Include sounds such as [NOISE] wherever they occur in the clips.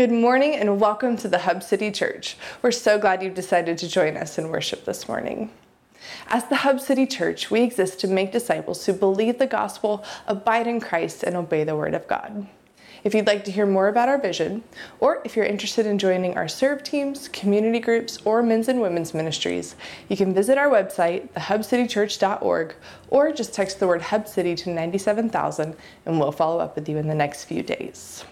Good morning and welcome to the Hub City Church. We're so glad you've decided to join us in worship this morning. As the Hub City Church, we exist to make disciples who believe the gospel, abide in Christ, and obey the word of God. If you'd like to hear more about our vision, or if you're interested in joining our serve teams, community groups, or men's and women's ministries, you can visit our website, thehubcitychurch.org, or just text the word Hub City to 97000 and we'll follow up with you in the next few days.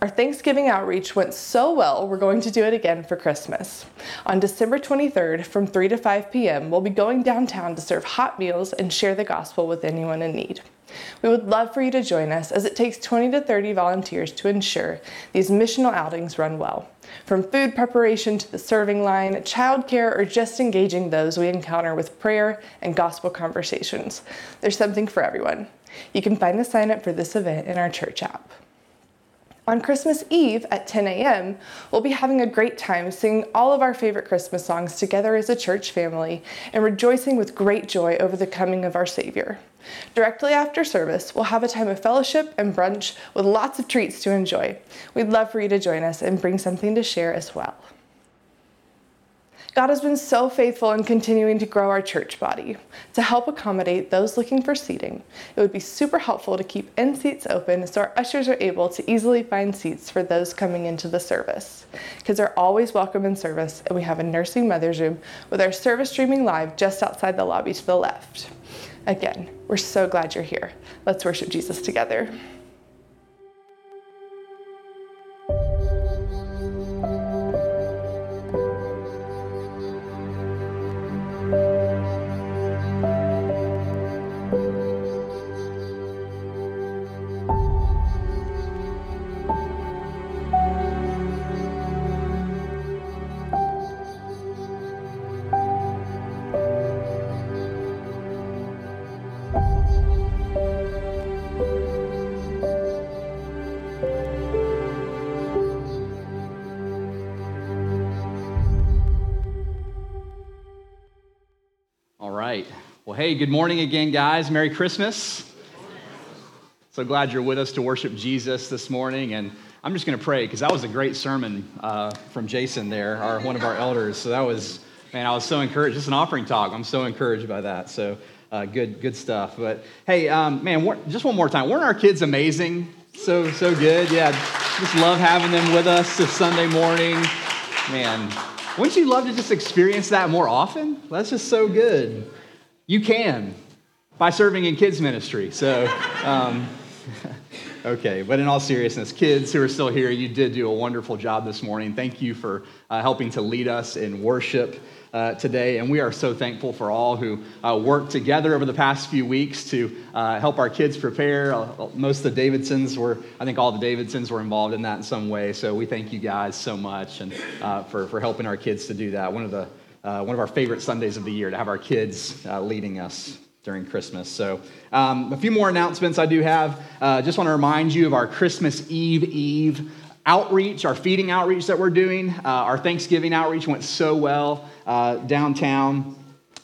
Our Thanksgiving outreach went so well, we're going to do it again for Christmas. On December 23rd, from 3 to 5 p.m., we'll be going downtown to serve hot meals and share the gospel with anyone in need. We would love for you to join us as it takes 20 to 30 volunteers to ensure these missional outings run well. From food preparation to the serving line, childcare, or just engaging those we encounter with prayer and gospel conversations. There's something for everyone. You can find the sign up for this event in our church app. On Christmas Eve at 10 a.m., we'll be having a great time singing all of our favorite Christmas songs together as a church family and rejoicing with great joy over the coming of our Savior. Directly after service, we'll have a time of fellowship and brunch with lots of treats to enjoy. We'd love for you to join us and bring something to share as well. God has been so faithful in continuing to grow our church body. To help accommodate those looking for seating, it would be super helpful to keep end seats open so our ushers are able to easily find seats for those coming into the service. Kids are always welcome in service, and we have a nursing mother's room with our service streaming live just outside the lobby to the left. Again, we're so glad you're here. Let's worship Jesus together. Good morning again, guys. Merry Christmas. So glad you're with us to worship Jesus this morning. And I'm just going to pray because that was a great sermon uh, from Jason there, our, one of our elders. So that was, man, I was so encouraged. Just an offering talk. I'm so encouraged by that. So uh, good, good stuff. But hey, um, man, just one more time. Weren't our kids amazing? So, so good. Yeah, just love having them with us this Sunday morning. Man, wouldn't you love to just experience that more often? That's just so good. You can by serving in kids' ministry. So, um, [LAUGHS] okay, but in all seriousness, kids who are still here, you did do a wonderful job this morning. Thank you for uh, helping to lead us in worship. Uh, today, and we are so thankful for all who uh, worked together over the past few weeks to uh, help our kids prepare. Uh, most of the Davidsons were, I think all the Davidsons were involved in that in some way. So we thank you guys so much and uh, for, for helping our kids to do that. One of the uh, one of our favorite Sundays of the year to have our kids uh, leading us during Christmas. So, um, a few more announcements I do have. Uh, just want to remind you of our Christmas Eve Eve outreach, our feeding outreach that we're doing. Uh, our Thanksgiving outreach went so well uh, downtown.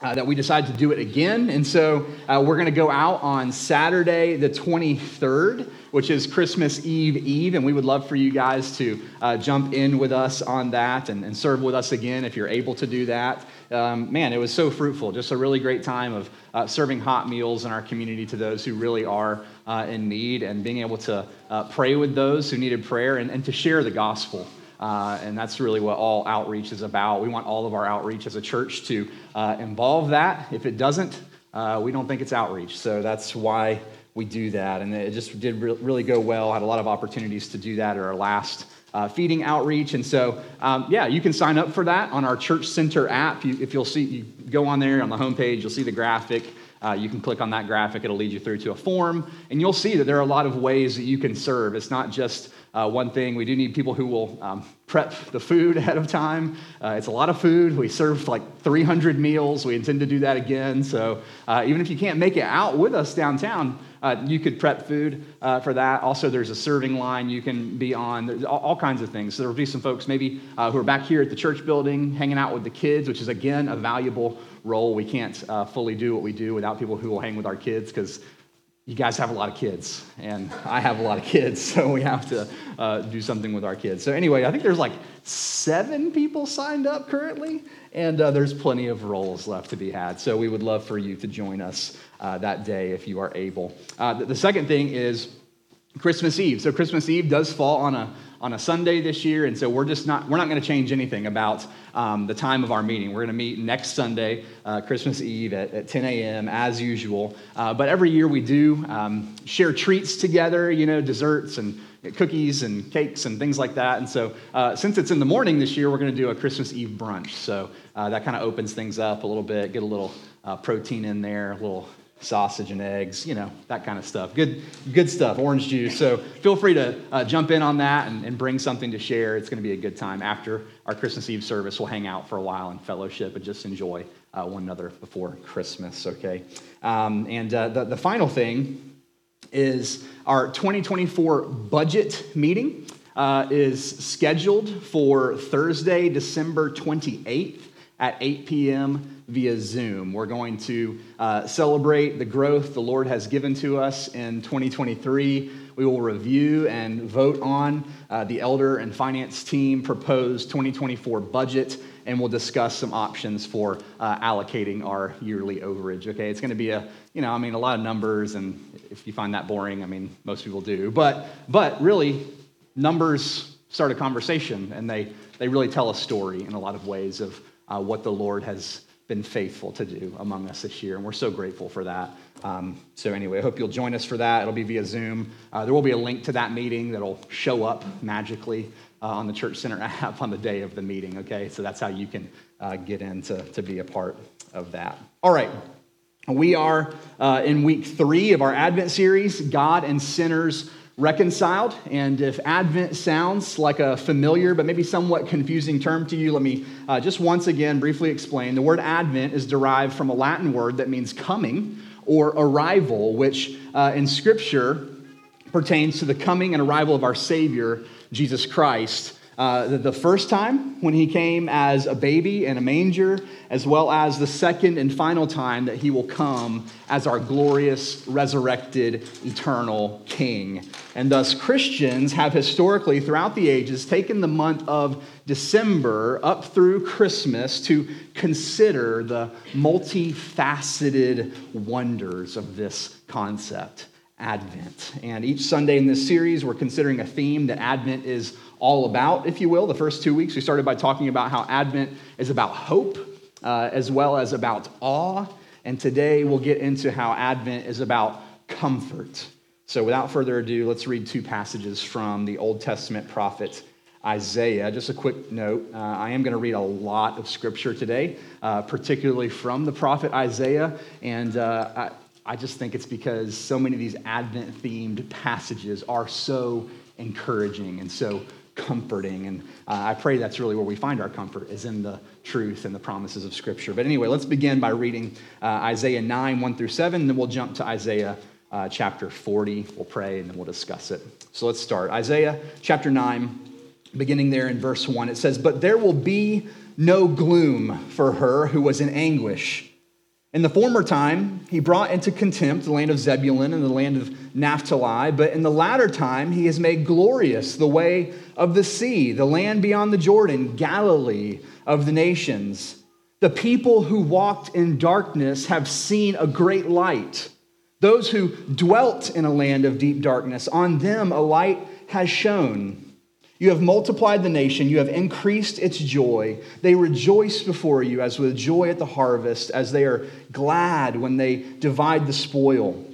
Uh, that we decided to do it again. And so uh, we're going to go out on Saturday, the 23rd, which is Christmas Eve Eve. And we would love for you guys to uh, jump in with us on that and, and, serve with us again if you're able to do that. Um, man, it was so fruitful. Just a really great time of uh, serving hot meals in our community to those who really are uh, in need and being able to uh, pray with those who needed prayer and, and to share the gospel. Uh, and that's really what all outreach is about. We want all of our outreach as a church to uh, involve that. If it doesn't, uh, we don't think it's outreach. So that's why we do that. And it just did re- really go well. Had a lot of opportunities to do that at our last uh, feeding outreach. And so, um, yeah, you can sign up for that on our Church Center app. You, if you'll see, you go on there on the homepage, you'll see the graphic. Uh, you can click on that graphic, it'll lead you through to a form, and you'll see that there are a lot of ways that you can serve. It's not just uh, one thing, we do need people who will um, prep the food [LAUGHS] ahead of time. Uh, it's a lot of food. We serve like 300 meals. We intend to do that again. So uh, even if you can't make it out with us downtown, uh, you could prep food uh, for that. Also, there's a serving line you can be on. There's all, all kinds of things. So there will be some folks maybe uh, who are back here at the church building hanging out with the kids, which is, again, a valuable role. We can't fully do what we do without people who will hang with our kids because you guys have a lot of kids, and I have a lot of kids, [LAUGHS] so we have to uh, do something with our kids. So, anyway, I think there's like seven people signed up currently, and uh, there's plenty of roles left to be had. So, we would love for you to join us uh, that day if you are able. Uh, the, the second thing is Christmas Eve. So, Christmas Eve does fall on a on a Sunday this year, and so we're just not we're not going to change anything about um, the time of our meeting. We're going to meet next Sunday, uh, Christmas Eve at, at 10 a.m. as usual. Uh, but every year we do um, share treats together, you know, desserts and cookies and cakes and things like that. And so, uh, since it's in the morning this year, we're going to do a Christmas Eve brunch. So uh, that kind of opens things up a little bit, get a little uh, protein in there, a little sausage and eggs, you know, that kind of stuff. Good, good stuff, orange juice. So feel free to uh, jump in on that and, and, bring something to share. It's going to be a good time. After our Christmas Eve service, we'll hang out for a while and fellowship and just enjoy uh, one another before Christmas, okay? Um, and uh, the, the final thing is our 2024 budget meeting uh, is scheduled for Thursday, December 28th at 8 p.m via Zoom. We're going to uh, celebrate the growth the Lord has given to us in 2023. We will review and vote on uh, the elder and finance team proposed 2024 budget, and we'll discuss some options for uh, allocating our yearly overage. Okay, it's going to be a you know, I mean, a lot of numbers, and if you find that boring, I mean, most people do. But but really, numbers start a conversation, and they they really tell a story in a lot of ways of uh, what the Lord has been faithful to do among us this year, and we're so grateful for that. Um, so, anyway, I hope you'll join us for that. It'll be via Zoom. Uh, there will be a link to that meeting that'll show up magically uh, on the Church Center [LAUGHS] app on the day of the meeting, okay? So, that's how you can uh, get in to, to be a part of that. All right. We are uh, in week three of our Advent series, God and Sinners reconciled. And if Advent sounds like a familiar but maybe somewhat confusing term to you, let me uh, just once again briefly explain. The word Advent is derived from a Latin word that means coming or arrival, which uh, in Scripture pertains to the coming and arrival of our Savior, Jesus Christ. Uh, the, the first time when he came as a baby in a manger, as well as the second and final time that he will come as our glorious, resurrected, eternal King. And thus, Christians have historically, throughout the ages, taken the month of December up through Christmas to consider the multifaceted wonders of this concept. Advent. And each Sunday in this series, we're considering a theme that Advent is all about, if you will. The first two weeks, we started by talking about how Advent is about hope uh, as well as about awe. And today we'll get into how Advent is about comfort. So without further ado, let's read two passages from the Old Testament prophet Isaiah. Just a quick note uh, I am going to read a lot of scripture today, uh, particularly from the prophet Isaiah. And uh, I, I just think it's because so many of these Advent themed passages are so encouraging and so comforting. And uh, I pray that's really where we find our comfort, is in the truth and the promises of Scripture. But anyway, let's begin by reading uh, Isaiah 9, 1 through 7, and then we'll jump to Isaiah uh, chapter 40. We'll pray and then we'll discuss it. So let's start. Isaiah chapter 9, beginning there in verse 1, it says, But there will be no gloom for her who was in anguish. In the former time, he brought into contempt the land of Zebulun and the land of Naphtali, but in the latter time, he has made glorious the way of the sea, the land beyond the Jordan, Galilee of the nations. The people who walked in darkness have seen a great light. Those who dwelt in a land of deep darkness, on them a light has shone. You have multiplied the nation, you have increased its joy. They rejoice before you as with joy at the harvest, as they are glad when they divide the spoil.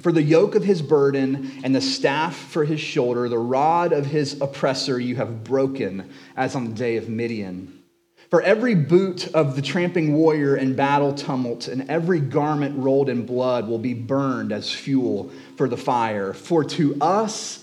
For the yoke of his burden and the staff for his shoulder, the rod of his oppressor you have broken, as on the day of Midian. For every boot of the tramping warrior in battle tumult and every garment rolled in blood will be burned as fuel for the fire. For to us,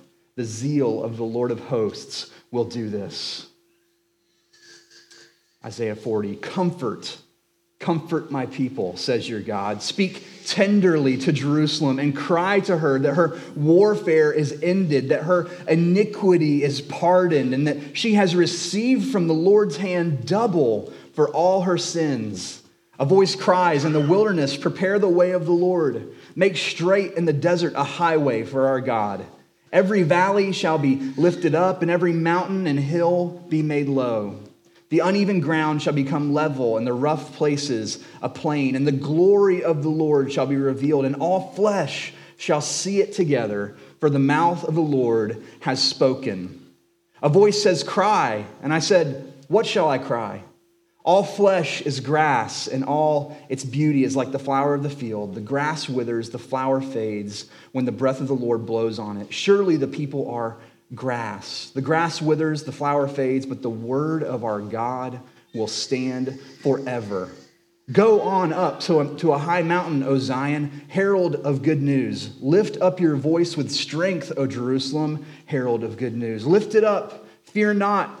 The zeal of the Lord of hosts will do this. Isaiah 40 Comfort Comfort my people, says your God. Speak tenderly to Jerusalem and cry to her that her warfare is ended, that her iniquity is pardoned, and that she has received from the Lord's hand double for all her sins. A voice cries in the wilderness, Prepare the way of the Lord. Make straight in the desert a highway for our God. Every valley shall be lifted up, and every mountain and hill be made low. The uneven ground shall become level, and the rough places a plain, and the glory of the Lord shall be revealed, and all flesh shall see it together, for the mouth of the Lord has spoken. A voice says, Cry. And I said, What shall I cry? All flesh is grass, and all its beauty is like the flower of the field. The grass withers, the flower fades when the breath of the Lord blows on it. Surely the people are grass. The grass withers, the flower fades, but the word of our God will stand forever. Go on up to a, to a high mountain, O Zion, herald of good news. Lift up your voice with strength, O Jerusalem, herald of good news. Lift it up, fear not.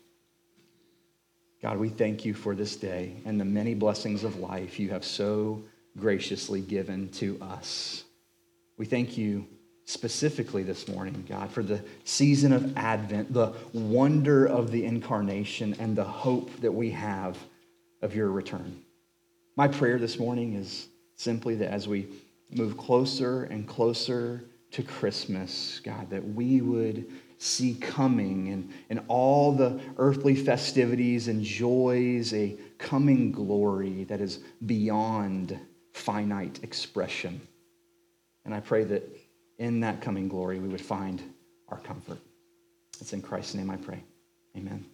God, we thank you for this day and the many blessings of life you have so graciously given to us. We thank you specifically this morning, God, for the season of Advent, the wonder of the incarnation, and the hope that we have of your return. My prayer this morning is simply that as we move closer and closer to Christmas, God, that we would see coming and, and all the earthly festivities and joys, a coming glory that is beyond finite expression. And I pray that in that coming glory, we would find our comfort. It's in Christ's name I pray. Amen.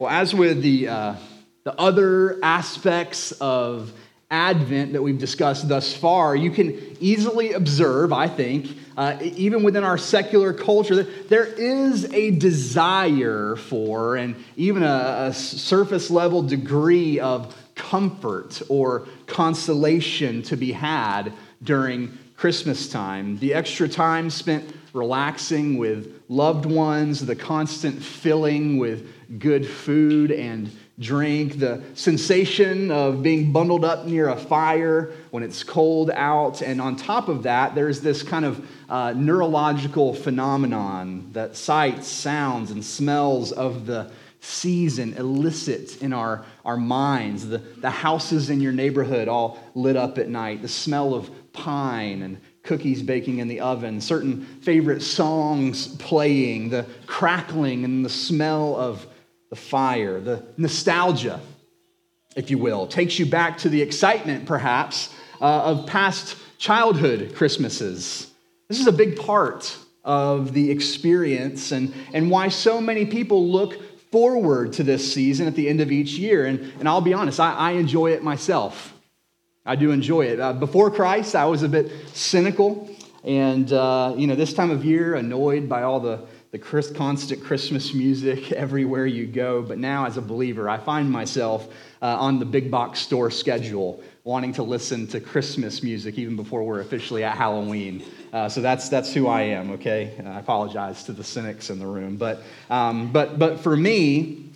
Well, as with the, uh, the other aspects of Advent that we've discussed thus far, you can easily observe, I think, uh, even within our secular culture, there is a desire for and even a, a surface level degree of comfort or consolation to be had during Christmas time. The extra time spent relaxing with loved ones, the constant filling with good food and drink, the sensation of being bundled up near a fire when it's cold out. And on top of that, there's this kind of uh, neurological phenomenon that sights, sounds, and smells of the season elicits in our, our minds. The, the houses in your neighborhood all lit up at night, the smell of pine and cookies baking in the oven, certain favorite songs playing, the crackling and the smell of the fire, the nostalgia, if you will, takes you back to the excitement, perhaps, uh, of past childhood Christmases. This is a big part of the experience and, and why so many people look forward to this season at the end of each year. And, and I'll be honest, I, I enjoy it myself. I do enjoy it. Uh, before Christ, I was a bit cynical and, uh, you know, this time of year, annoyed by all the, the constant Christmas music [LAUGHS] everywhere you go. But now, as a believer, I find myself uh, on the big box store schedule wanting to listen to Christmas music even before we're officially at Halloween. Uh, so that's, that's who I am, okay? I apologize to the cynics in the room. But, um, but, but for me,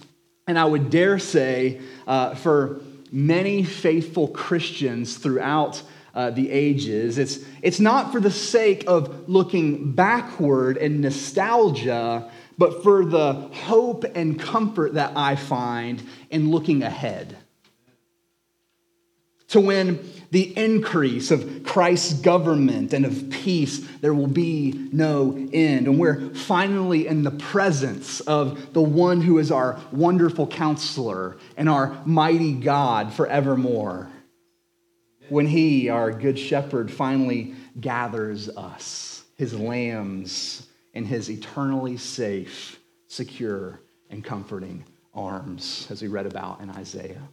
and I would dare say uh, for many faithful Christians throughout uh, the ages, it's, it's not for the sake of looking backward and nostalgia, but for the hope and comfort that I find in looking ahead. to when the increase of Christ's government and of peace, there will be no end. And we're finally in the presence of the one who is our wonderful counselor and our mighty God forevermore. When he, our good shepherd, finally gathers us, his lambs, in his eternally safe, secure, and comforting arms, as we read about in Isaiah.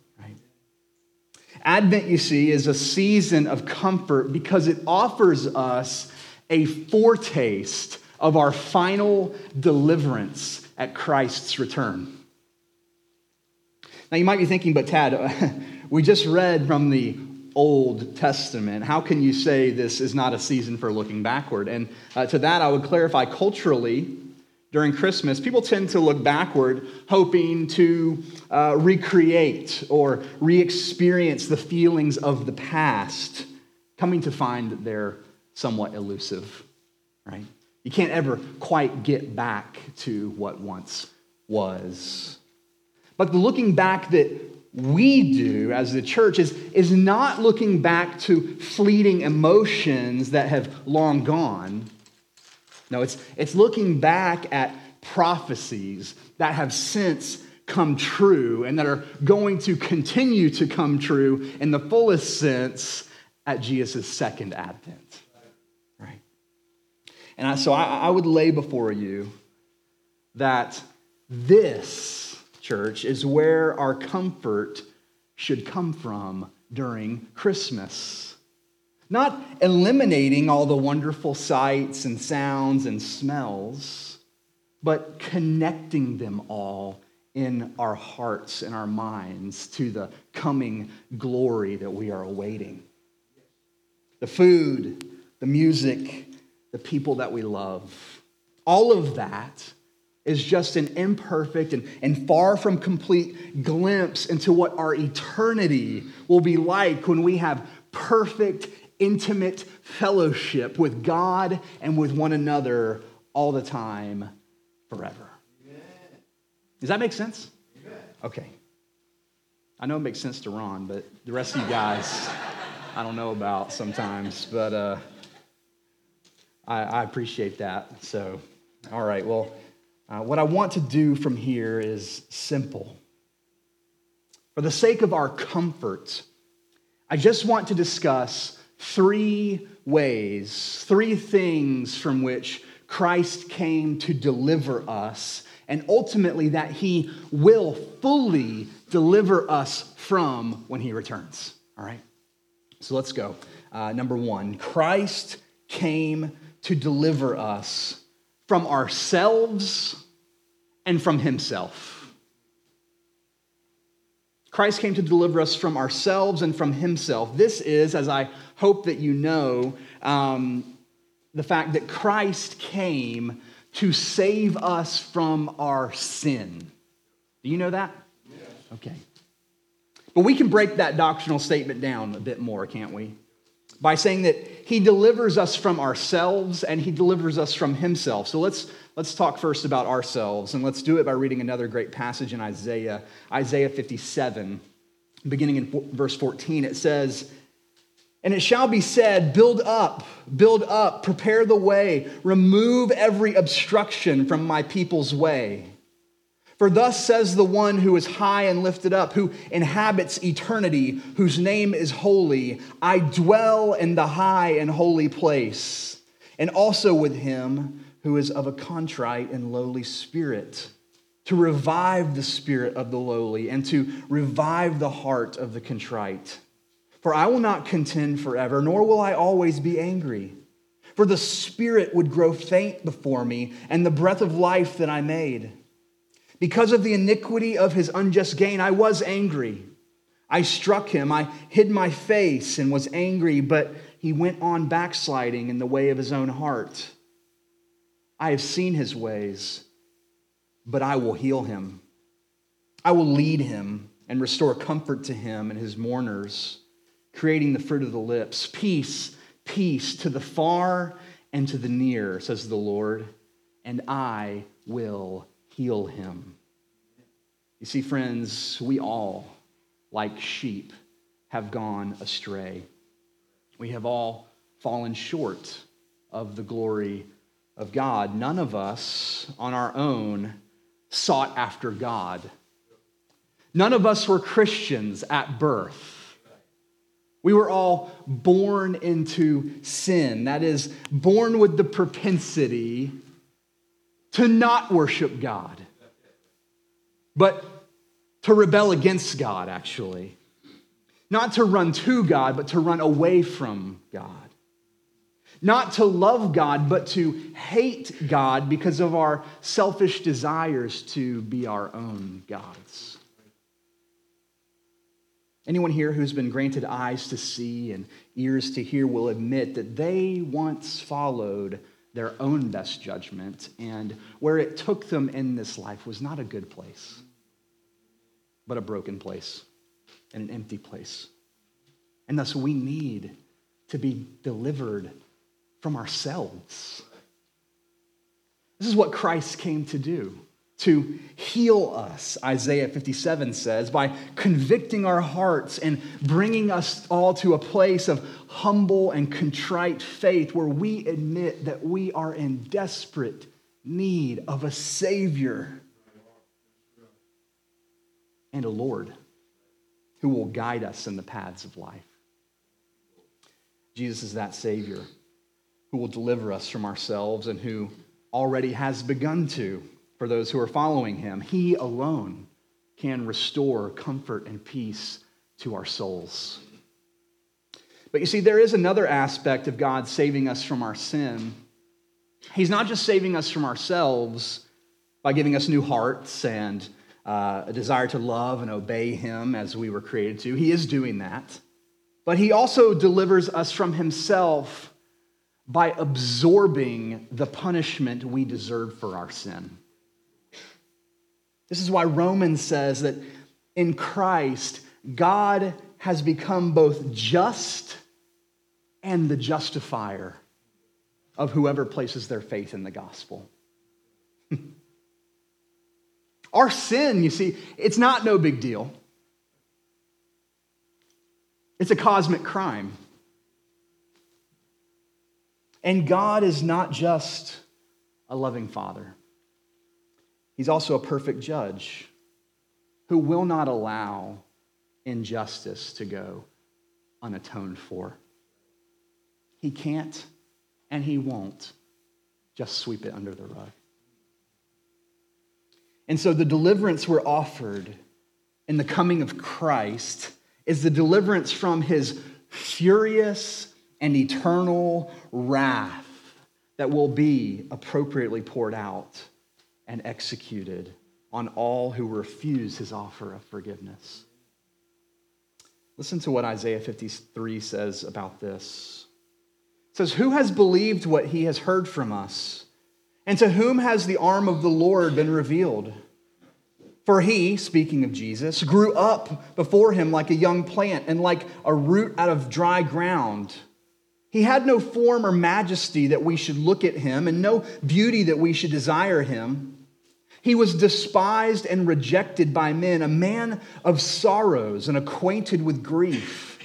Advent, you see, is a season of comfort because it offers us a foretaste of our final deliverance at Christ's return. Now, you might be thinking, but Tadd, [LAUGHS] we just read from the Old Testament. How can you say this is not a season for looking backward? And uh, to that, I would clarify culturally, during Christmas, people tend to look backward, hoping to uh, recreate or re experience the feelings of the past, coming to find that they're somewhat elusive, right? You can't ever quite get back to what once was. But the looking back that we do as the church is, is not looking back to fleeting emotions that have long gone no, it's, it's looking back at prophecies that have since come true and that are going to continue to come true in the fullest sense at Jesus' second advent. Right? And I, so I, I would lay before you that this, church, is where our comfort should come from during Christmas. Not eliminating all the wonderful sights and sounds and smells, but connecting them all in our hearts and our minds to the coming glory that we are awaiting. The food, the music, the people that we love, all of that is just an imperfect and, and far from complete glimpse into what our eternity will be like when we have perfect intimate fellowship with God and with one another all the time, forever. Does that make sense? Okay. I know it makes sense to Ron, but the rest of you guys, I don't know about sometimes, but uh, I, I, appreciate that. So, all right, well, uh, what I want to do from here is simple. For the sake of our comfort, I just want to discuss three ways, three things from which Christ came to deliver us, and ultimately that he will fully deliver us from when he returns. All right? So let's go. Uh, number one Christ came to deliver us from ourselves and from himself. Christ came to deliver us from ourselves and from himself. This is, as I hope that you know, um, the fact that Christ came to save us from our sin. Do you know that? Yes. Okay. But we can break that doctrinal statement down a bit more, can't we? By saying that he delivers us from ourselves and he delivers us from himself. So let's let's talk first about ourselves, and let's do it by reading another great passage in Isaiah, Isaiah 57, beginning in verse 14. It says, and it shall be said, Build up, build up, prepare the way, remove every obstruction from my people's way. For thus says the one who is high and lifted up, who inhabits eternity, whose name is holy I dwell in the high and holy place, and also with him who is of a contrite and lowly spirit, to revive the spirit of the lowly and to revive the heart of the contrite. For I will not contend forever, nor will I always be angry. For the spirit would grow faint before me, and the breath of life that I made. Because of the iniquity of his unjust gain, I was angry. I struck him, I hid my face and was angry, but he went on backsliding in the way of his own heart. I have seen his ways, but I will heal him. I will lead him and restore comfort to him and his mourners, creating the fruit of the lips. Peace, peace to the far and to the near, says the Lord, and I will heal him. You see, friends, we all, like sheep, have gone astray. We have all fallen short of the glory of God. None of us on our own sought after God. None of us were Christians at birth. We were all born into sin, that is, born with the propensity to not worship God, but to rebel against God, actually. Not to run to God, but to run away from God. Not to love God, but to hate God because of our selfish desires to be our own gods. Anyone here who's been granted eyes to see and ears to hear will admit that they once followed their own best judgment, and where it took them in this life was not a good place, but a broken place and an empty place. And thus, we need to be delivered from ourselves. This is what Christ came to do to heal us, Isaiah 57 says, by convicting our hearts and bringing us all to a place of humble and contrite faith where we admit that we are in desperate need of a Savior and a Lord who will guide us in the paths of life. Jesus is that Savior who will deliver us from ourselves and who already has begun to for those who are following him. He alone can restore comfort and peace to our souls. But you see, there is another aspect of God saving us from our sin. He's not just saving us from ourselves by giving us new hearts and uh, a desire to love and obey Him as we were created to. He is doing that. But He also delivers us from Himself by absorbing the punishment we deserve for our sin. This is why Romans says that in Christ, God has become both just and the justifier of whoever places their faith in the gospel. [LAUGHS] Our sin, you see, it's not no big deal. It's a cosmic crime. And God is not just a loving father. He's also a perfect judge who will not allow injustice to go unatoned for. He can't and he won't just sweep it under the rug. And so the deliverance we're offered in the coming of Christ is the deliverance from his furious and eternal wrath that will be appropriately poured out and executed on all who refuse his offer of forgiveness. Listen to what Isaiah 53 says about this. It says, Who has believed what he has heard from us? And to whom has the arm of the Lord been revealed? For he, speaking of Jesus, grew up before him like a young plant and like a root out of dry ground. He had no form or majesty that we should look at him, and no beauty that we should desire him. He was despised and rejected by men, a man of sorrows and acquainted with grief.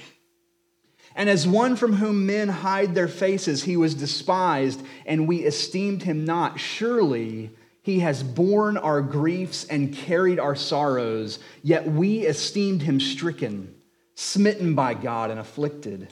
And as one from whom men hide their faces, he was despised, and we esteemed him not. Surely he has borne our griefs and carried our sorrows, yet we esteemed him stricken, smitten by God, and afflicted.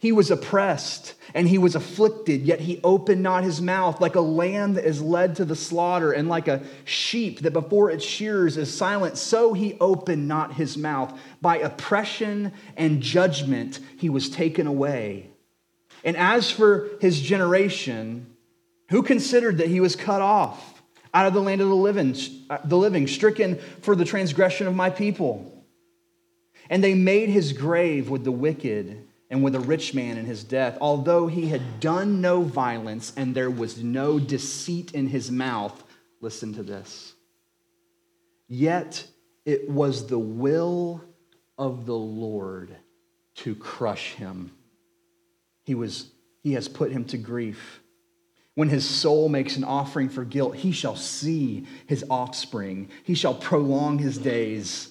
He was oppressed and he was afflicted, yet he opened not his mouth, like a lamb that is led to the slaughter, and like a sheep that before its shears is silent, so he opened not his mouth. By oppression and judgment he was taken away. And as for his generation, who considered that he was cut off out of the land of the living, the living stricken for the transgression of my people? And they made his grave with the wicked and with a rich man in his death, although he had done no violence and there was no deceit in his mouth. Listen to this. Yet it was the will of the Lord to crush him. He, was, he has put him to grief. When his soul makes an offering for guilt, he shall see his offspring. He shall prolong his days.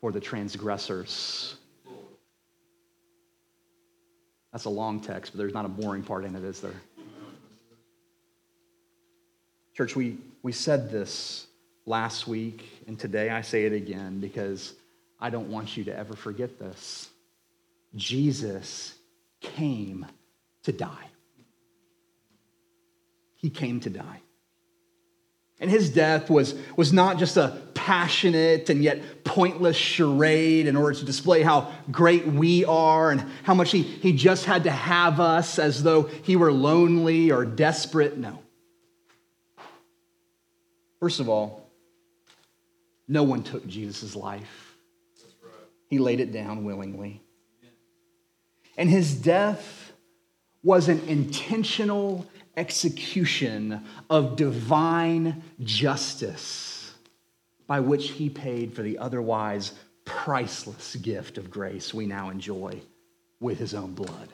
for the transgressors. That's a long text, but there's not a boring part in it, is there? Church, we, we said this last week, and today I say it again because I don't want you to ever forget this. Jesus came to die. He came to die. And his death was, was not just a passionate and yet pointless charade in order to display how great we are and how much he, he just had to have us as though he were lonely or desperate. No. First of all, no one took Jesus' life, he laid it down willingly. And his death was an intentional execution of divine justice by which he paid for the otherwise priceless gift of grace we now enjoy with his own blood.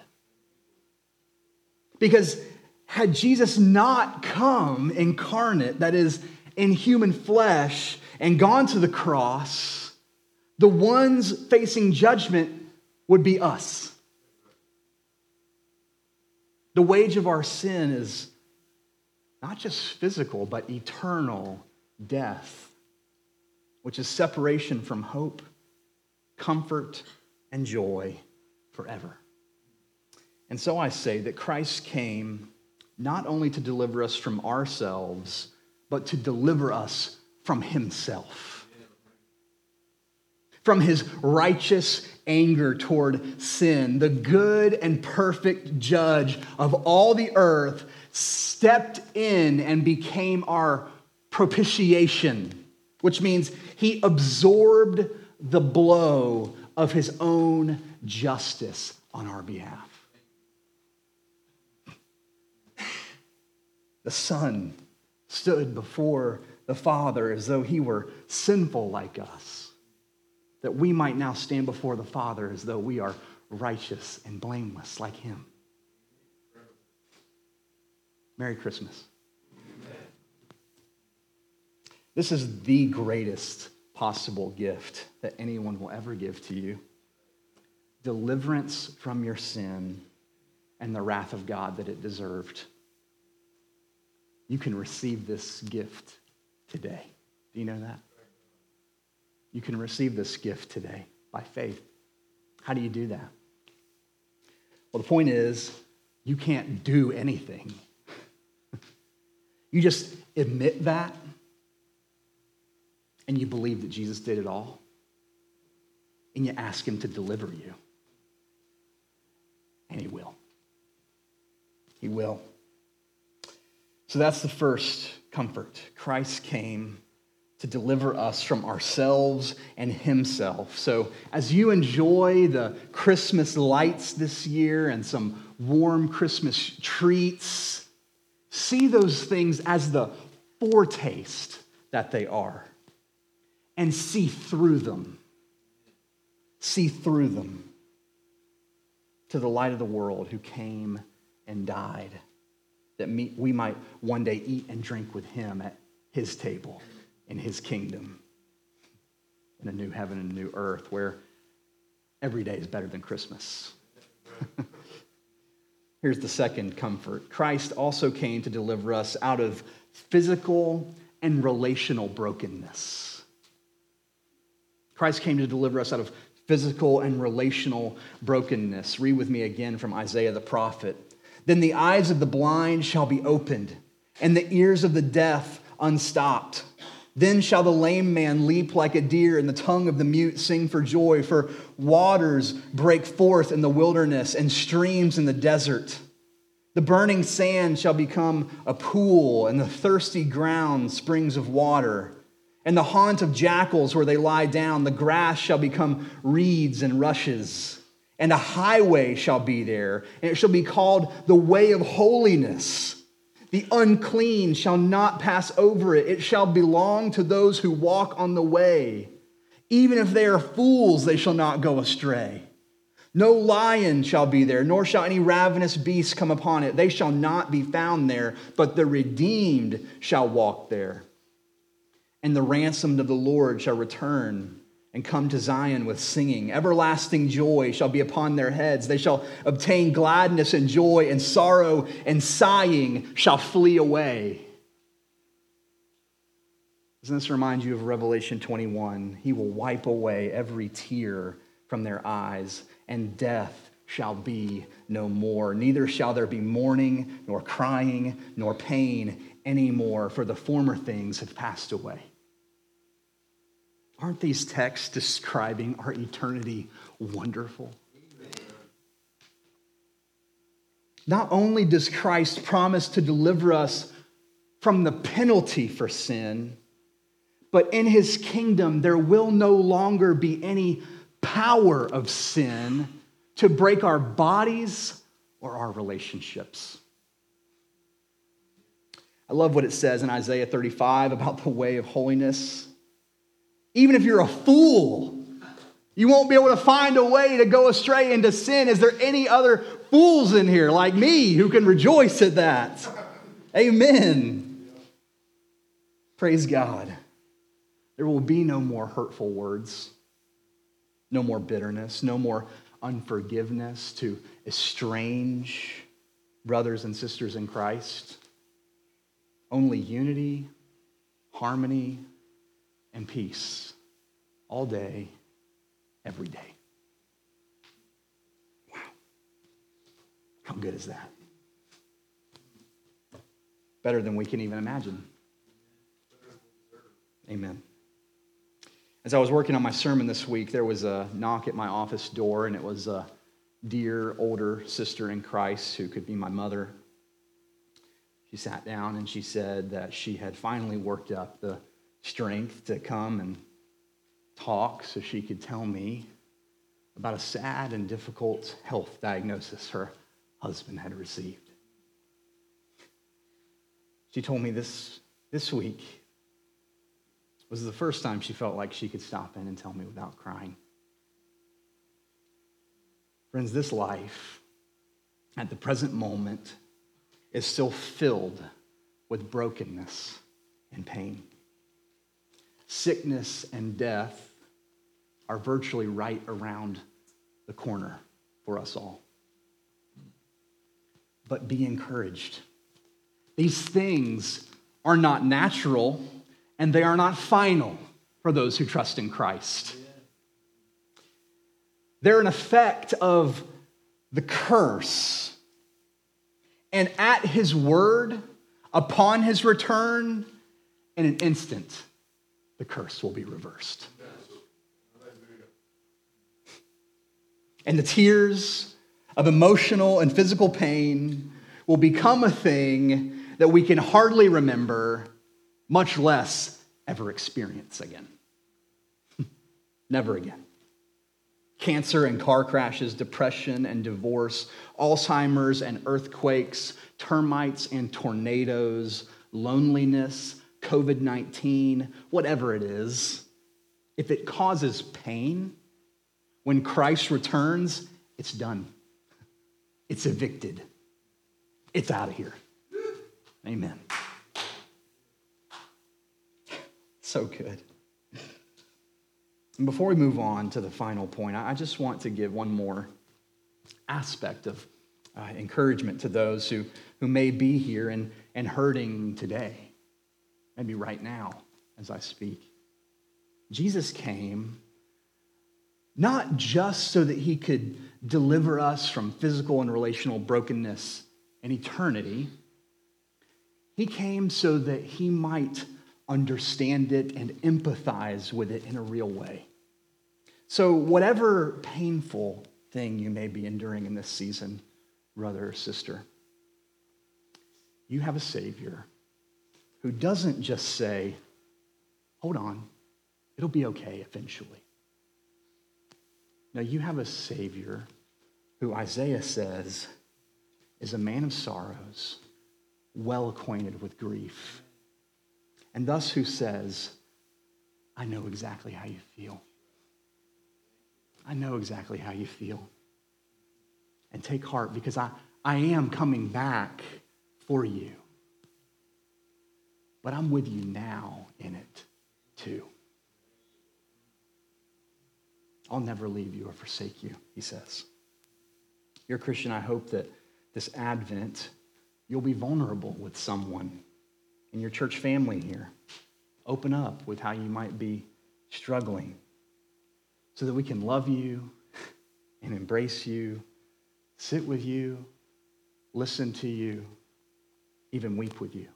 Because had Jesus not come incarnate, that is, in human flesh, and gone to the cross, the ones facing judgment would be us. The wage of our sin is not just physical, but eternal death, which is separation from hope, comfort, and joy forever. And so I say that Christ came not only to deliver us from ourselves, but to deliver us from himself from his righteous anger toward sin. The good and perfect judge of all the earth stepped in and became our propitiation, which means he absorbed the blow of his own justice on our behalf. The Son stood before the Father as though he were sinful like us that we might now stand before the Father as though we are righteous and blameless like Him. Merry Christmas. This is the greatest possible gift that anyone will ever give to you deliverance from your sin and the wrath of God that it deserved. You can receive this gift today. Do you know that? You can receive this gift today by faith. How do you do that? Well, the point is, you can't do anything. you just admit that and you believe that Jesus did it all and you ask Him to deliver you. And He will. He will. So that's the first comfort. Christ came to deliver us from ourselves and Himself. So, as you enjoy the Christmas lights this year and some warm Christmas treats, see those things as the foretaste that they are and see through them. See through them to the light of the world who came and died that we might one day eat and drink with Him at His table in his kingdom in a new heaven and a new earth where every day is better than Christmas. [LAUGHS] Here's the second comfort Christ also came to deliver us out of physical and relational brokenness. Christ came to deliver us out of physical and relational brokenness. Read with me again from Isaiah the prophet. Then the eyes of the blind shall be opened, and the ears of the deaf unstopped. Then shall the lame man leap like a deer, and the tongue of the mute sing for joy, for waters break forth in the wilderness and streams in the desert. The burning sand shall become a pool, and the thirsty ground springs of water. And the haunt of jackals where they lie down, the grass shall become reeds and rushes. And a highway shall be there, and it shall be called the way of holiness. The unclean shall not pass over it. It shall belong to those who walk on the way. Even if they are fools, they shall not go astray. No lion shall be there, nor shall any ravenous beast come upon it. They shall not be found there, but the redeemed shall walk there. And the ransomed of the Lord shall return and come to Zion with singing. Everlasting joy shall be upon their heads. They shall obtain gladness and joy, and sorrow and sighing shall flee away. Doesn't this remind you of Revelation 21? He will wipe away every tear from their eyes and death shall be no more. Neither shall there be mourning, nor crying, nor pain anymore, for the former things have passed away. Aren't these texts describing our eternity wonderful? Not only does Christ promise to deliver us from the penalty for sin, but in his kingdom there will no longer be any power of sin to break our bodies or our relationships. I love what it says in Isaiah 35 about the way of holiness. Even if you're a fool, you won't be able to find a way to go astray into sin. Is there any other fools in here like me who can rejoice at that? Amen. Praise God. There will be no more hurtful words. No more bitterness, no more unforgiveness to estrange brothers and sisters in Christ. Only unity, harmony, and peace all day, every day. Wow. How good is that? Better than we can even imagine. Amen. As I was working on my sermon this week, there was a knock at my office door, and it was a dear older sister in Christ who could be my mother. She sat down and she said that she had finally worked up the strength to come and talk so she could tell me about a sad and difficult health diagnosis her husband had received. She told me this, this week was the first time she felt like she could stop in and tell me without crying. Friends, this life at the present moment is still filled with brokenness and pain. Sickness and death are virtually right around the corner for us all. But be encouraged. These things are not natural and they are not final for those who trust in Christ. They're an effect of the curse. And at his word, upon his return, in an instant, the curse will be reversed. And the tears of emotional and physical pain will become a thing that we can hardly remember much less ever experience again. [LAUGHS] Never again. Cancer and car crashes, depression and divorce, Alzheimer's and earthquakes, termites and tornadoes, loneliness, COVID 19, whatever it is, if it causes pain, when Christ returns, it's done. It's evicted. It's out of here. Amen. so good. And before we move on to the final point, I just want to give one more aspect of uh, encouragement to those who, who may be here and, and hurting today, maybe right now as I speak. Jesus came not just so that he could deliver us from physical and relational brokenness and eternity. He came so that he might understand it and empathize with it in a real way. So, whatever painful thing you may be enduring in this season, brother or sister, you have a Savior who doesn't just say, hold on, it'll be okay eventually. Now, you have a Savior who Isaiah says is a man of sorrows, well acquainted with grief, and thus who says, I know exactly how you feel. I know exactly how you feel. And take heart because I, I am coming back for you. But I'm with you now in it too. I'll never leave you or forsake you, he says. You're a Christian, I hope that this Advent, you'll be vulnerable with someone in your church family here. Open up with how you might be struggling so that we can love you and embrace you, sit with you, listen to you, even weep with you,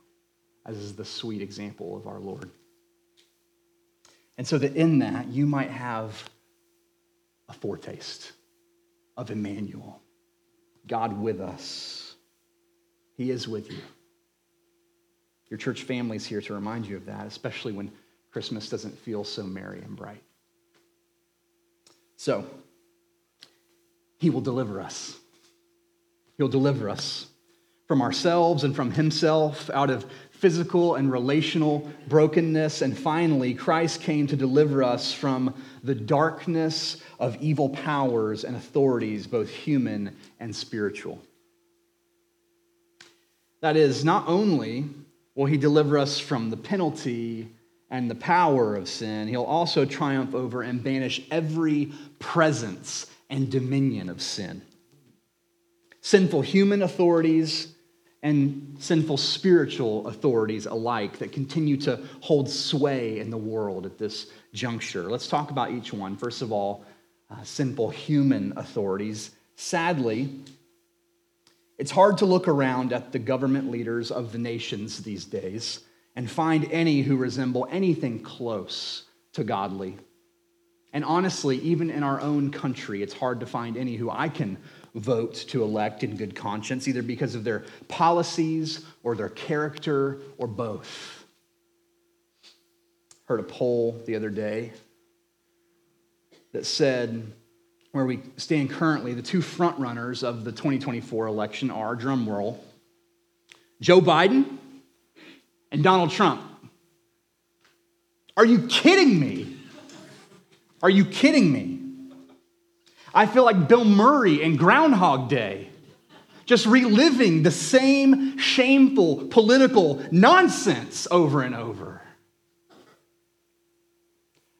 as is the sweet example of our Lord. And so that in that you might have a foretaste of Emmanuel, God with us. He is with you. Your church family is here to remind you of that, especially when Christmas doesn't feel so merry and bright. So, He will deliver us. He'll deliver us from ourselves and from Himself out of physical and relational brokenness. And finally, Christ came to deliver us from the darkness of evil powers and authorities, both human and spiritual. That is, not only will he deliver us from the penalty and the power of sin, he'll also triumph over and banish every presence and dominion of sin. Sinful human authorities and sinful spiritual authorities alike that continue to hold sway in the world at this juncture. Let's talk about each one. First of all, uh, sinful human authorities. Sadly, it's hard to look around at the government leaders of the nations these days and find any who resemble anything close to godly. And honestly, even in our own country, it's hard to find any who I can vote to elect in good conscience, either because of their policies or their character or both. Heard a poll the other day that said where we stand currently, the two frontrunners of the 2024 election are, drumroll, Joe Biden and Donald Trump. Are you kidding me? Are you kidding me? I feel like Bill Murray in Groundhog Day, just reliving the same shameful political nonsense over and over.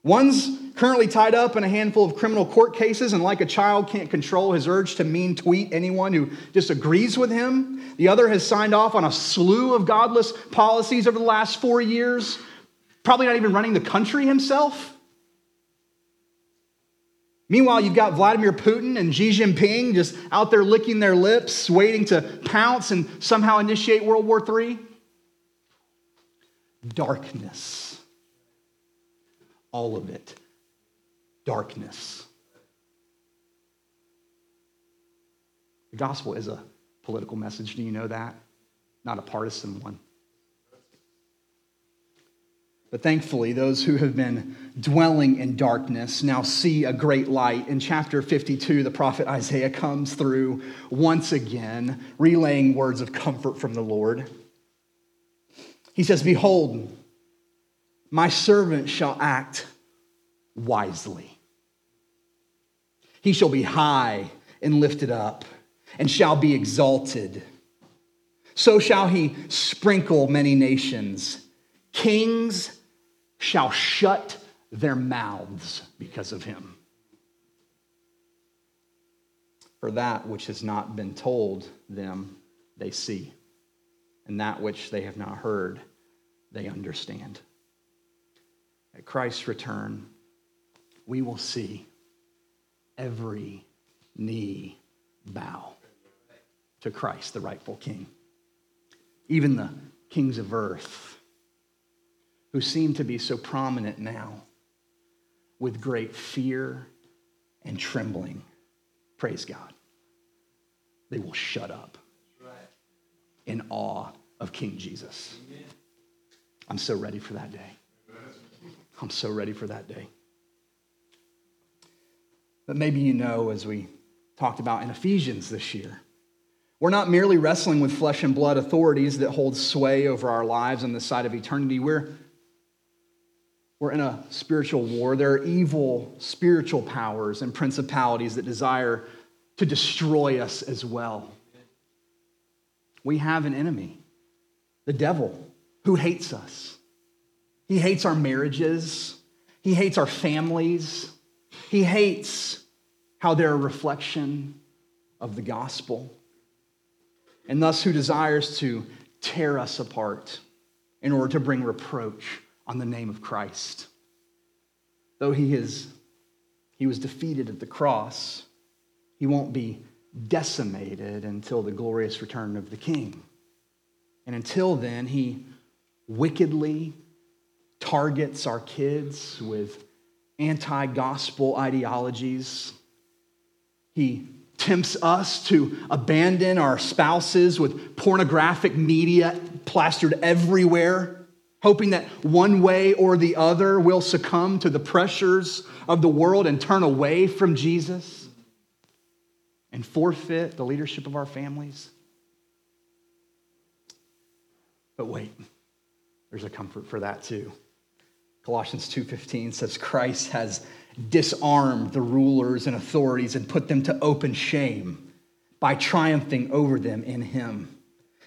One's currently tied up in a handful of criminal court cases and, like a child, can't control his urge to mean tweet anyone who disagrees with him. The other has signed off on a slew of godless policies over the last four years, probably not even running the country himself. Meanwhile, you've got Vladimir Putin and Xi Jinping just out there licking their lips, waiting to pounce and somehow initiate World War III. Darkness. All of it. Darkness. The gospel is a political message. Do you know that? Not a partisan one. But thankfully, those who have been dwelling in darkness now see a great light. In chapter 52, the prophet Isaiah comes through once again, relaying words of comfort from the Lord. He says, Behold, my servant shall act wisely. He shall be high and lifted up, and shall be exalted. So shall he sprinkle many nations. Kings shall shut their mouths because of him. For that which has not been told them, they see, and that which they have not heard, they understand. At Christ's return, we will see every knee bow to Christ, the rightful king. Even the kings of earth, who seem to be so prominent now, with great fear and trembling, praise God, they will shut up in awe of King Jesus. I'm so ready for that day. I'm so ready for that day. But maybe you know, as we talked about in Ephesians this year, we're not merely wrestling with flesh and blood authorities that hold sway over our lives on the side of eternity. We're, we're in a spiritual war. There are evil spiritual powers and principalities that desire to destroy us as well. We have an enemy, the devil, who hates us. He hates our marriages, he hates our families, he hates how they're a reflection of the gospel and thus who desires to tear us apart in order to bring reproach on the name of Christ. Though he, is, he was defeated at the cross, he won't be decimated until the glorious return of the King. And until then, he wickedly targets our kids with anti gospel ideologies. He tempts us to abandon our spouses with pornographic media plastered everywhere, hoping that one way or the other will succumb to the pressures of the world and turn away from Jesus and forfeit the leadership of our families. But wait, there's a comfort for that too. Colossians 2:15 says Christ has disarmed the rulers and authorities and put them to open shame by triumphing over them in him.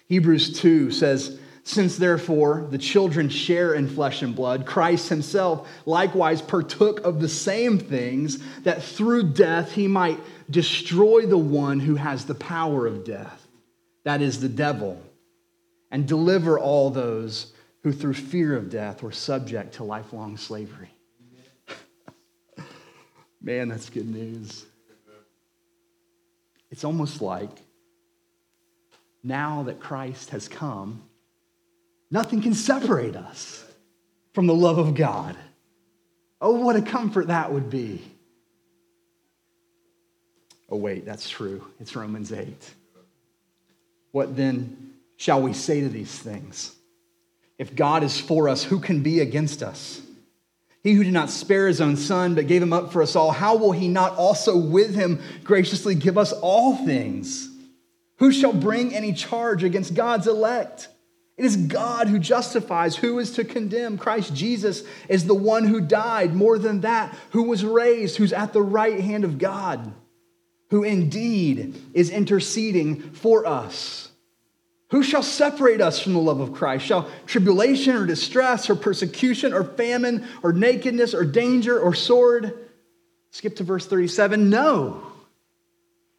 Hebrews 2 says, Since therefore the children share in flesh and blood, Christ himself likewise partook of the same things, that through death he might destroy the one who has the power of death, that is, the devil, and deliver all those who through fear of death were subject to lifelong slavery. [LAUGHS] Man, that's good news. It's almost like now that Christ has come, nothing can separate us from the love of God. Oh, what a comfort that would be. Oh, wait, that's true. It's Romans 8. What then shall we say to these things? If God is for us, who can be against us? He who did not spare his own son, but gave him up for us all, how will he not also with him graciously give us all things? Who shall bring any charge against God's elect? It is God who justifies. Who is to condemn? Christ Jesus is the one who died, more than that, who was raised, who's at the right hand of God, who indeed is interceding for us. Who shall separate us from the love of Christ? Shall tribulation or distress or persecution or famine or nakedness or danger or sword? Skip to verse 37. No.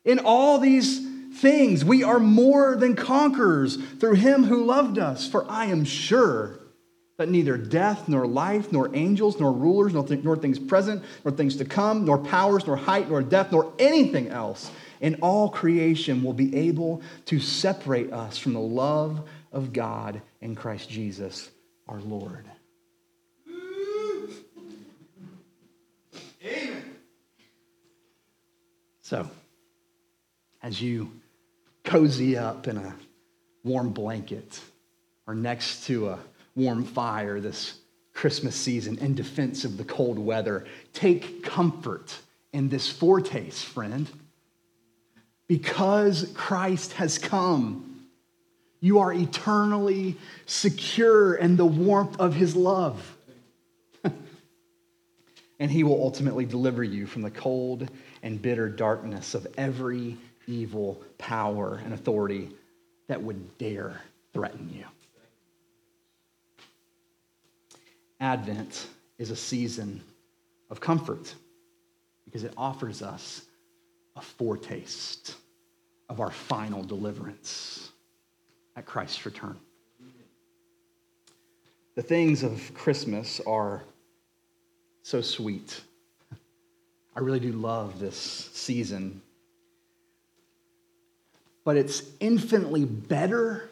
In all these things, we are more than conquerors through him who loved us. For I am sure that neither death, nor life, nor angels, nor rulers, nor, th- nor things present, nor things to come, nor powers, nor height, nor depth, nor anything else in all creation will be able to separate us from the love of God in Christ Jesus our Lord. Amen. So, as you cozy up in a warm blanket or next to a warm fire this Christmas season in defense of the cold weather, take comfort in this foretaste, friend. Because Christ has come, you are eternally secure in the warmth of his love. [LAUGHS] and he will ultimately deliver you from the cold and bitter darkness of every evil power and authority that would dare threaten you. Advent is a season of comfort because it offers us a foretaste of our final deliverance at Christ's return. The things of Christmas are so sweet. I really do love this season. But it's infinitely better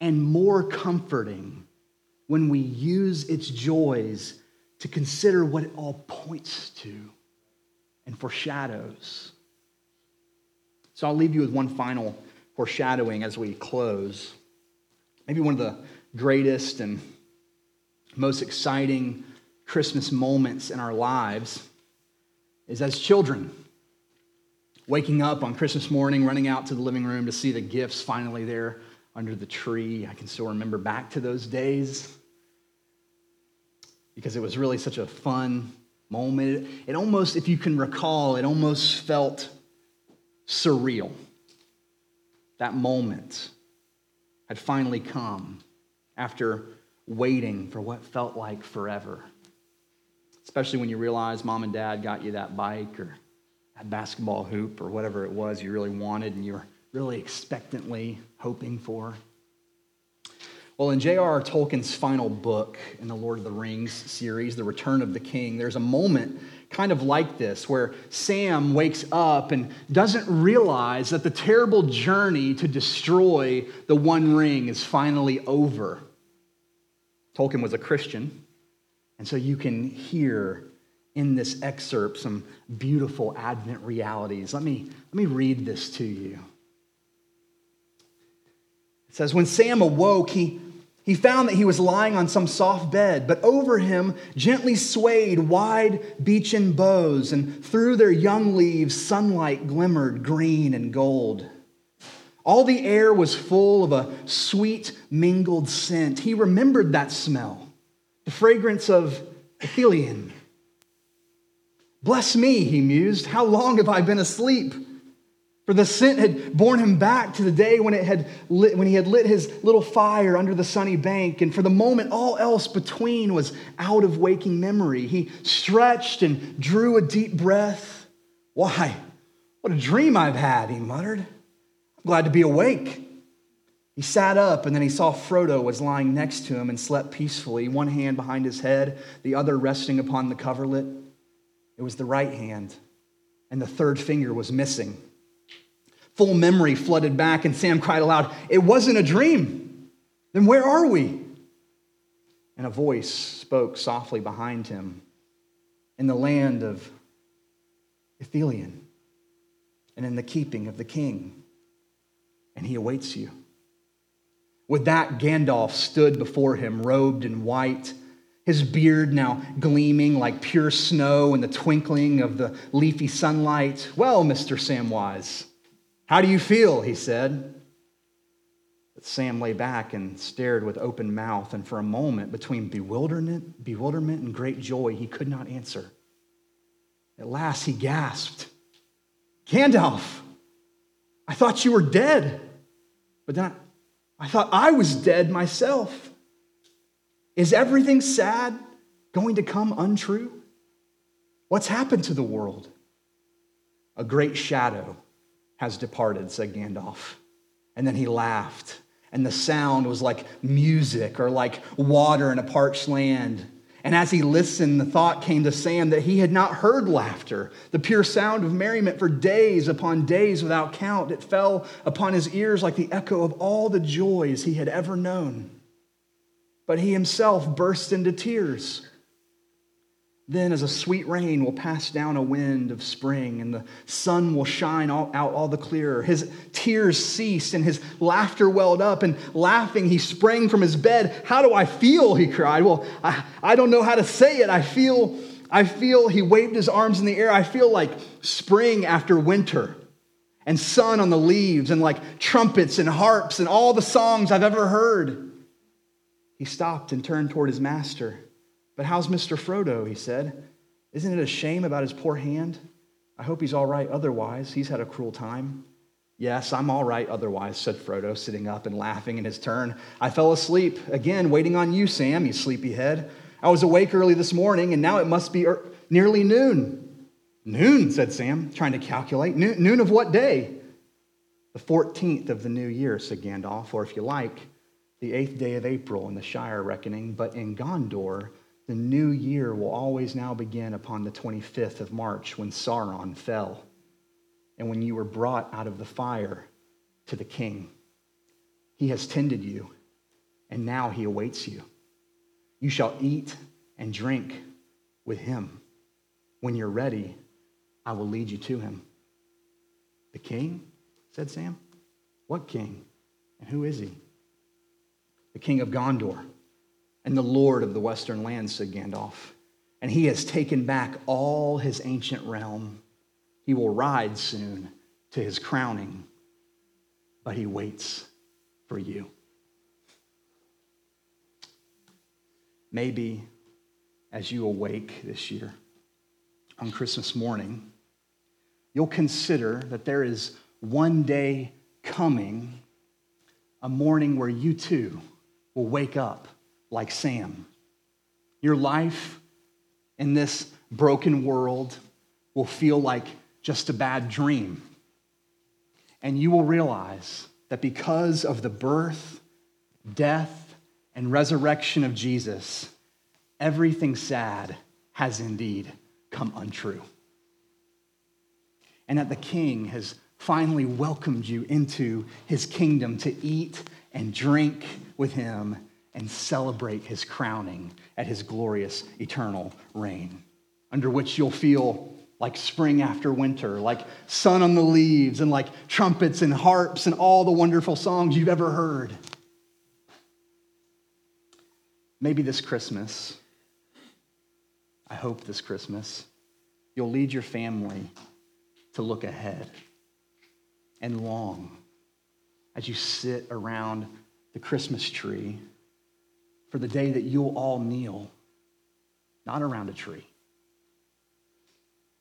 and more comforting when we use its joys to consider what it all points to and foreshadows. So I'll leave you with one final foreshadowing as we close. Maybe one of the greatest and most exciting Christmas moments in our lives is as children. Waking up on Christmas morning, running out to the living room to see the gifts finally there under the tree. I can still remember back to those days because it was really such a fun moment. It, almost, if you can recall, it almost felt surreal. That moment had finally come after waiting for what felt like forever. Especially when you realize mom and dad got you that bike or that basketball hoop or whatever it was you really wanted and you were really expectantly hoping for. Well, in J.R.R. Tolkien's final book in the Lord of the Rings series, The Return of the King, there's a moment kind of like this where Sam wakes up and doesn't realize that the terrible journey to destroy the One Ring is finally over. Tolkien was a Christian, and so you can hear in this excerpt some beautiful Advent realities. Let me, let me read this to you. It says, When Sam awoke, he he found that he was lying on some soft bed, but over him gently swayed wide beechen boughs, and through their young leaves sunlight glimmered green and gold. All the air was full of a sweet mingled scent. He remembered that smell, the fragrance of ithilien. Bless me, he mused. How long have I been asleep? For the scent had borne him back to the day when, it had lit, when he had lit his little fire under the sunny bank, and for the moment all else between was out of waking memory. He stretched and drew a deep breath. Why, what a dream I've had, he muttered. I'm glad to be awake. He sat up, and then he saw Frodo was lying next to him and slept peacefully, one hand behind his head, the other resting upon the coverlet. It was the right hand, and the third finger was missing. Full memory flooded back, and Sam cried aloud, It wasn't a dream. Then where are we? And a voice spoke softly behind him in the land of Ithilien and in the keeping of the king. And he awaits you. With that, Gandalf stood before him, robed in white, his beard now gleaming like pure snow in the twinkling of the leafy sunlight. Well, Mr. Samwise, how do you feel? He said. But Sam lay back and stared with open mouth, and for a moment, between bewilderment, bewilderment and great joy, he could not answer. At last, he gasped, Gandalf, I thought you were dead, but then I, I thought I was dead myself. Is everything sad going to come untrue? What's happened to the world? A great shadow has departed, said Gandalf. And then he laughed, and the sound was like music or like water in a parched land. And as he listened, the thought came to Sam that he had not heard laughter, the pure sound of merriment, for days upon days without count. It fell upon his ears like the echo of all the joys he had ever known. But he himself burst into tears. Then, as a sweet rain will pass down a wind of spring, and the sun will shine all, out all the clearer, his tears ceased and his laughter welled up. And laughing, he sprang from his bed. How do I feel? He cried. Well, I, I don't know how to say it. I feel, I feel, he waved his arms in the air. I feel like spring after winter, and sun on the leaves, and like trumpets and harps and all the songs I've ever heard. He stopped and turned toward his master. But how's Mr. Frodo? He said. Isn't it a shame about his poor hand? I hope he's all right otherwise. He's had a cruel time. Yes, I'm all right otherwise, said Frodo, sitting up and laughing in his turn. I fell asleep, again, waiting on you, Sam, you sleepyhead. I was awake early this morning, and now it must be er- nearly noon. Noon, said Sam, trying to calculate. Noon, noon of what day? The 14th of the new year, said Gandalf, or if you like, the eighth day of April in the Shire reckoning, but in Gondor, the new year will always now begin upon the 25th of March when Sauron fell and when you were brought out of the fire to the king. He has tended you, and now he awaits you. You shall eat and drink with him. When you're ready, I will lead you to him. The king? said Sam. What king? And who is he? The king of Gondor and the lord of the western lands, said Gandalf. And he has taken back all his ancient realm. He will ride soon to his crowning, but he waits for you. Maybe as you awake this year on Christmas morning, you'll consider that there is one day coming, a morning where you too will wake up like Sam. Your life in this broken world will feel like just a bad dream. And you will realize that because of the birth, death, and resurrection of Jesus, everything sad has indeed come untrue. And that the King has finally welcomed you into his kingdom to eat and drink with him and celebrate his crowning at his glorious eternal reign, under which you'll feel like spring after winter, like sun on the leaves, and like trumpets and harps and all the wonderful songs you've ever heard. Maybe this Christmas, I hope this Christmas, you'll lead your family to look ahead and long as you sit around the Christmas tree for the day that you'll all kneel, not around a tree,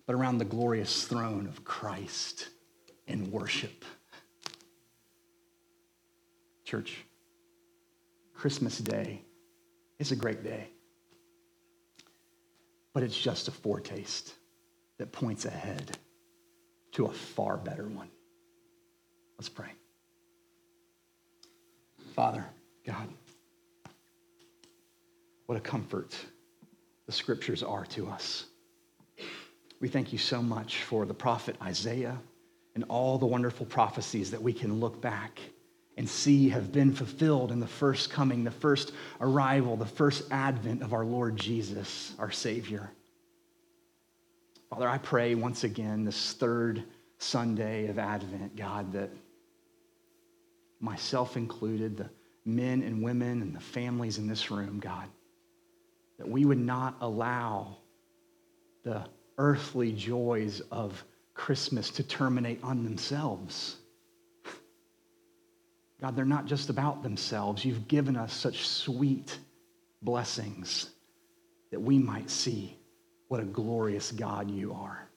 but around the glorious throne of Christ in worship. Church, Christmas Day is a great day, but it's just a foretaste that points ahead to a far better one. Let's pray. Father, God, what a comfort the scriptures are to us. We thank you so much for the prophet Isaiah and all the wonderful prophecies that we can look back and see have been fulfilled in the first coming, the first arrival, the first advent of our Lord Jesus, our Savior. Father, I pray once again this third Sunday of Advent, God, that myself included, the men and women and the families in this room, God, that we would not allow the earthly joys of Christmas to terminate on themselves. [LAUGHS] God, they're not just about themselves. You've given us such sweet blessings that we might see what a glorious God you are.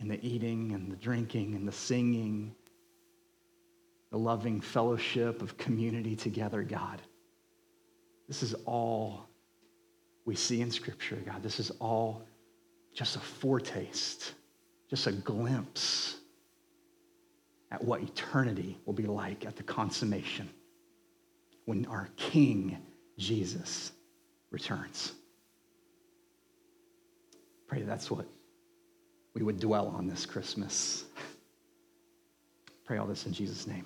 In the eating and the drinking and the singing the loving fellowship of community together, God. This is all we see in Scripture, God. This is all just a foretaste, just a glimpse at what eternity will be like at the consummation when our King Jesus returns. Pray that's what we would dwell on this Christmas. [LAUGHS] Pray all this in Jesus' name.